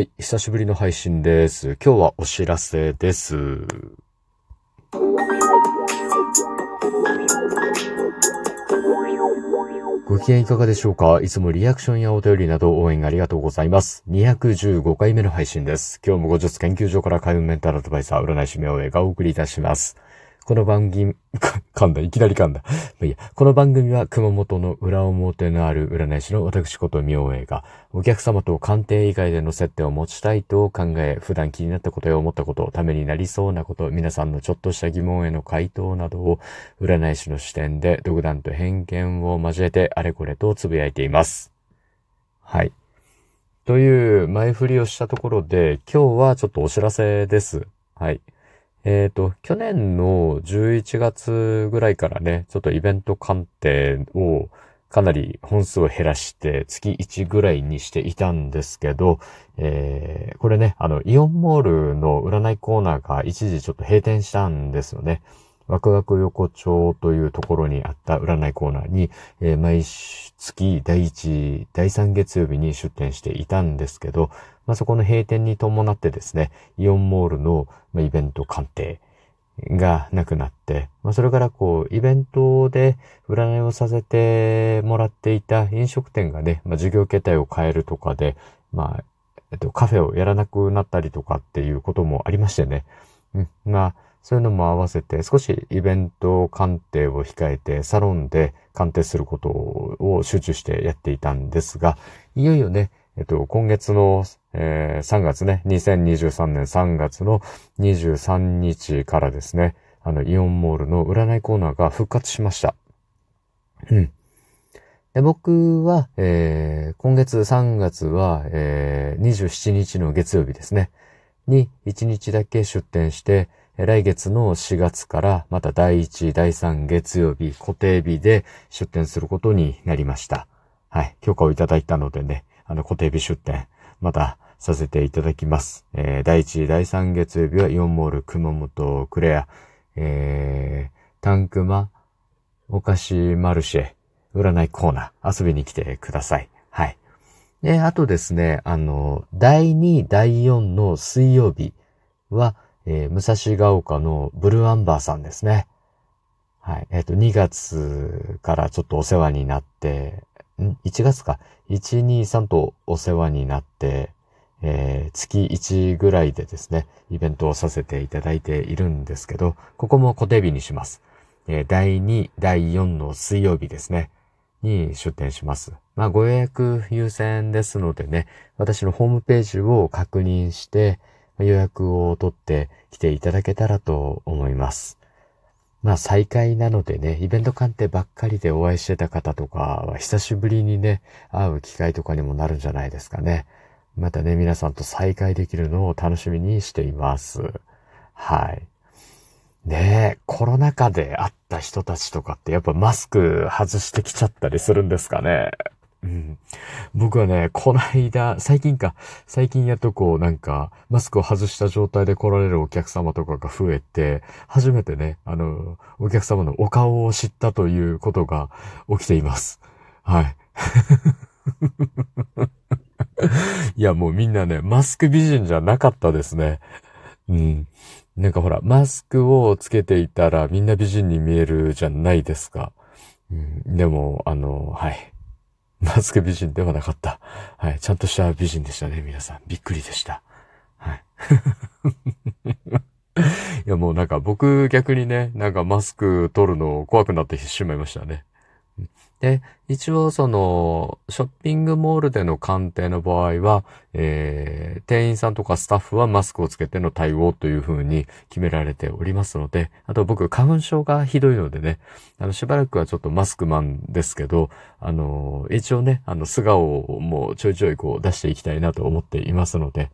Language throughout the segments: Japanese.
はい、久しぶりの配信です。今日はお知らせです。ご機嫌いかがでしょうか？いつもリアクションやお便りなど応援ありがとうございます。215回目の配信です。今日も後日研究所から海運メンタルアドバイザー占い師名親がお送りいたします。この番組、噛んだ、いきなり噛んだ。まあ、いいや、この番組は熊本の裏表のある占い師の私こと明恵が、お客様と鑑定以外での接点を持ちたいと考え、普段気になったことや思ったこと、ためになりそうなこと、皆さんのちょっとした疑問への回答などを、占い師の視点で独断と偏見を交えてあれこれと呟いています。はい。という前振りをしたところで、今日はちょっとお知らせです。はい。えっ、ー、と、去年の11月ぐらいからね、ちょっとイベント鑑定をかなり本数を減らして月1ぐらいにしていたんですけど、えー、これね、あの、イオンモールの占いコーナーが一時ちょっと閉店したんですよね。ワクワク横丁というところにあった占いコーナーに、えー、毎月第1、第3月曜日に出店していたんですけど、まあ、そこの閉店に伴ってですね、イオンモールのイベント鑑定がなくなって、まあ、それからこう、イベントで占いをさせてもらっていた飲食店がね、まあ、事業形態を変えるとかで、まあ、えっと、カフェをやらなくなったりとかっていうこともありましてね。うん、まあ、そういうのも合わせて少しイベント鑑定を控えてサロンで鑑定することを集中してやっていたんですが、いよいよね、えっと、今月の、えー、3月ね、2023年3月の23日からですね、あの、イオンモールの占いコーナーが復活しました。うん。で僕は、えー、今月3月は、えー、27日の月曜日ですね、に1日だけ出店して、来月の4月からまた第1、第3月曜日、固定日で出店することになりました。はい。許可をいただいたのでね、あの固定日出店、またさせていただきます。えー、第1、第3月曜日はイオンモール熊本クレア、えー、タンクマ、お菓子マルシェ、占いコーナー、遊びに来てください。はい。で、あとですね、あの、第2、第4の水曜日は、えー、武蔵ヶ丘のブルーアンバーさんですね。はい。えっ、ー、と、2月からちょっとお世話になって、ん ?1 月か。1、2、3とお世話になって、えー、月1ぐらいでですね、イベントをさせていただいているんですけど、ここも固定日にします。えー、第2、第4の水曜日ですね、に出店します。まあ、ご予約優先ですのでね、私のホームページを確認して、予約を取って来ていただけたらと思います。まあ再開なのでね、イベント鑑定ばっかりでお会いしてた方とかは久しぶりにね、会う機会とかにもなるんじゃないですかね。またね、皆さんと再会できるのを楽しみにしています。はい。ねえ、コロナ禍で会った人たちとかってやっぱマスク外してきちゃったりするんですかね。うん。僕はね、この間、最近か、最近やっとこう、なんか、マスクを外した状態で来られるお客様とかが増えて、初めてね、あの、お客様のお顔を知ったということが起きています。はい。いや、もうみんなね、マスク美人じゃなかったですね。うん。なんかほら、マスクをつけていたらみんな美人に見えるじゃないですか。うん、でも、あの、はい。マスク美人ではなかった。はい。ちゃんとした美人でしたね、皆さん。びっくりでした。はい。いや、もうなんか僕逆にね、なんかマスク取るの怖くなってしまいましたね。で、一応その、ショッピングモールでの鑑定の場合は、えー、店員さんとかスタッフはマスクをつけての対応というふうに決められておりますので、あと僕、花粉症がひどいのでね、あの、しばらくはちょっとマスクマンですけど、あの、一応ね、あの、素顔をもうちょいちょいこう出していきたいなと思っていますので、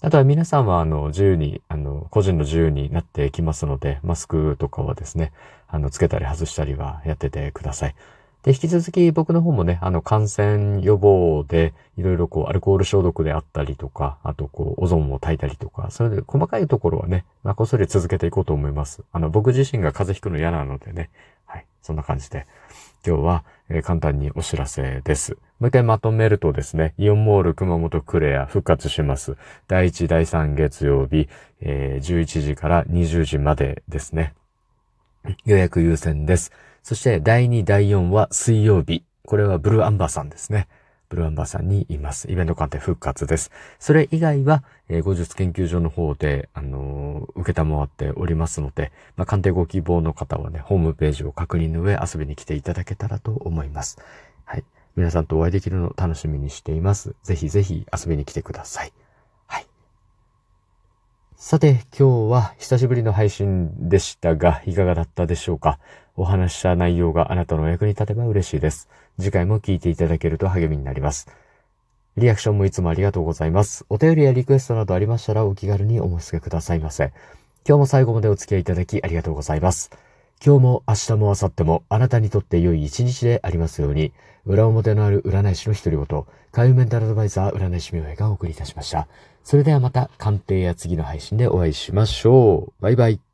あとは皆さんは、あの、自由に、あの、個人の自由になっていきますので、マスクとかはですね、あの、つけたり外したりはやっててください。で、引き続き僕の方もね、あの、感染予防で、いろいろこう、アルコール消毒であったりとか、あとこう、オゾンを焚いたりとか、それで細かいところはね、まあ、こっそり続けていこうと思います。あの、僕自身が風邪ひくの嫌なのでね、はい。そんな感じで。今日は、えー、簡単にお知らせです。もう一回まとめるとですね、イオンモール熊本クレア復活します。第1、第3月曜日、えー、11時から20時までですね。予約優先です。そして第2、第4は水曜日。これはブルーアンバーさんですね。ブルーアンバーさんにいます。イベント鑑定復活です。それ以外は、えー、後日研究所の方で、あのー、受けたまわっておりますので、まあ、鑑定ご希望の方はね、ホームページを確認の上遊びに来ていただけたらと思います。はい。皆さんとお会いできるのを楽しみにしています。ぜひぜひ遊びに来てくださ。い。さて、今日は久しぶりの配信でしたが、いかがだったでしょうか？お話した内容があなたのお役に立てば嬉しいです。次回も聞いていただけると励みになります。リアクションもいつもありがとうございます。お便りやリクエストなどありましたらお気軽にお申し付けくださいませ。今日も最後までお付き合いいただきありがとうございます。今日も明日も明後日もあなたにとって良い一日でありますように、裏表のある占い師の一人ごと、海運メンタルアドバイザー占い師名がお送りいたしました。それではまた鑑定や次の配信でお会いしましょう。バイバイ。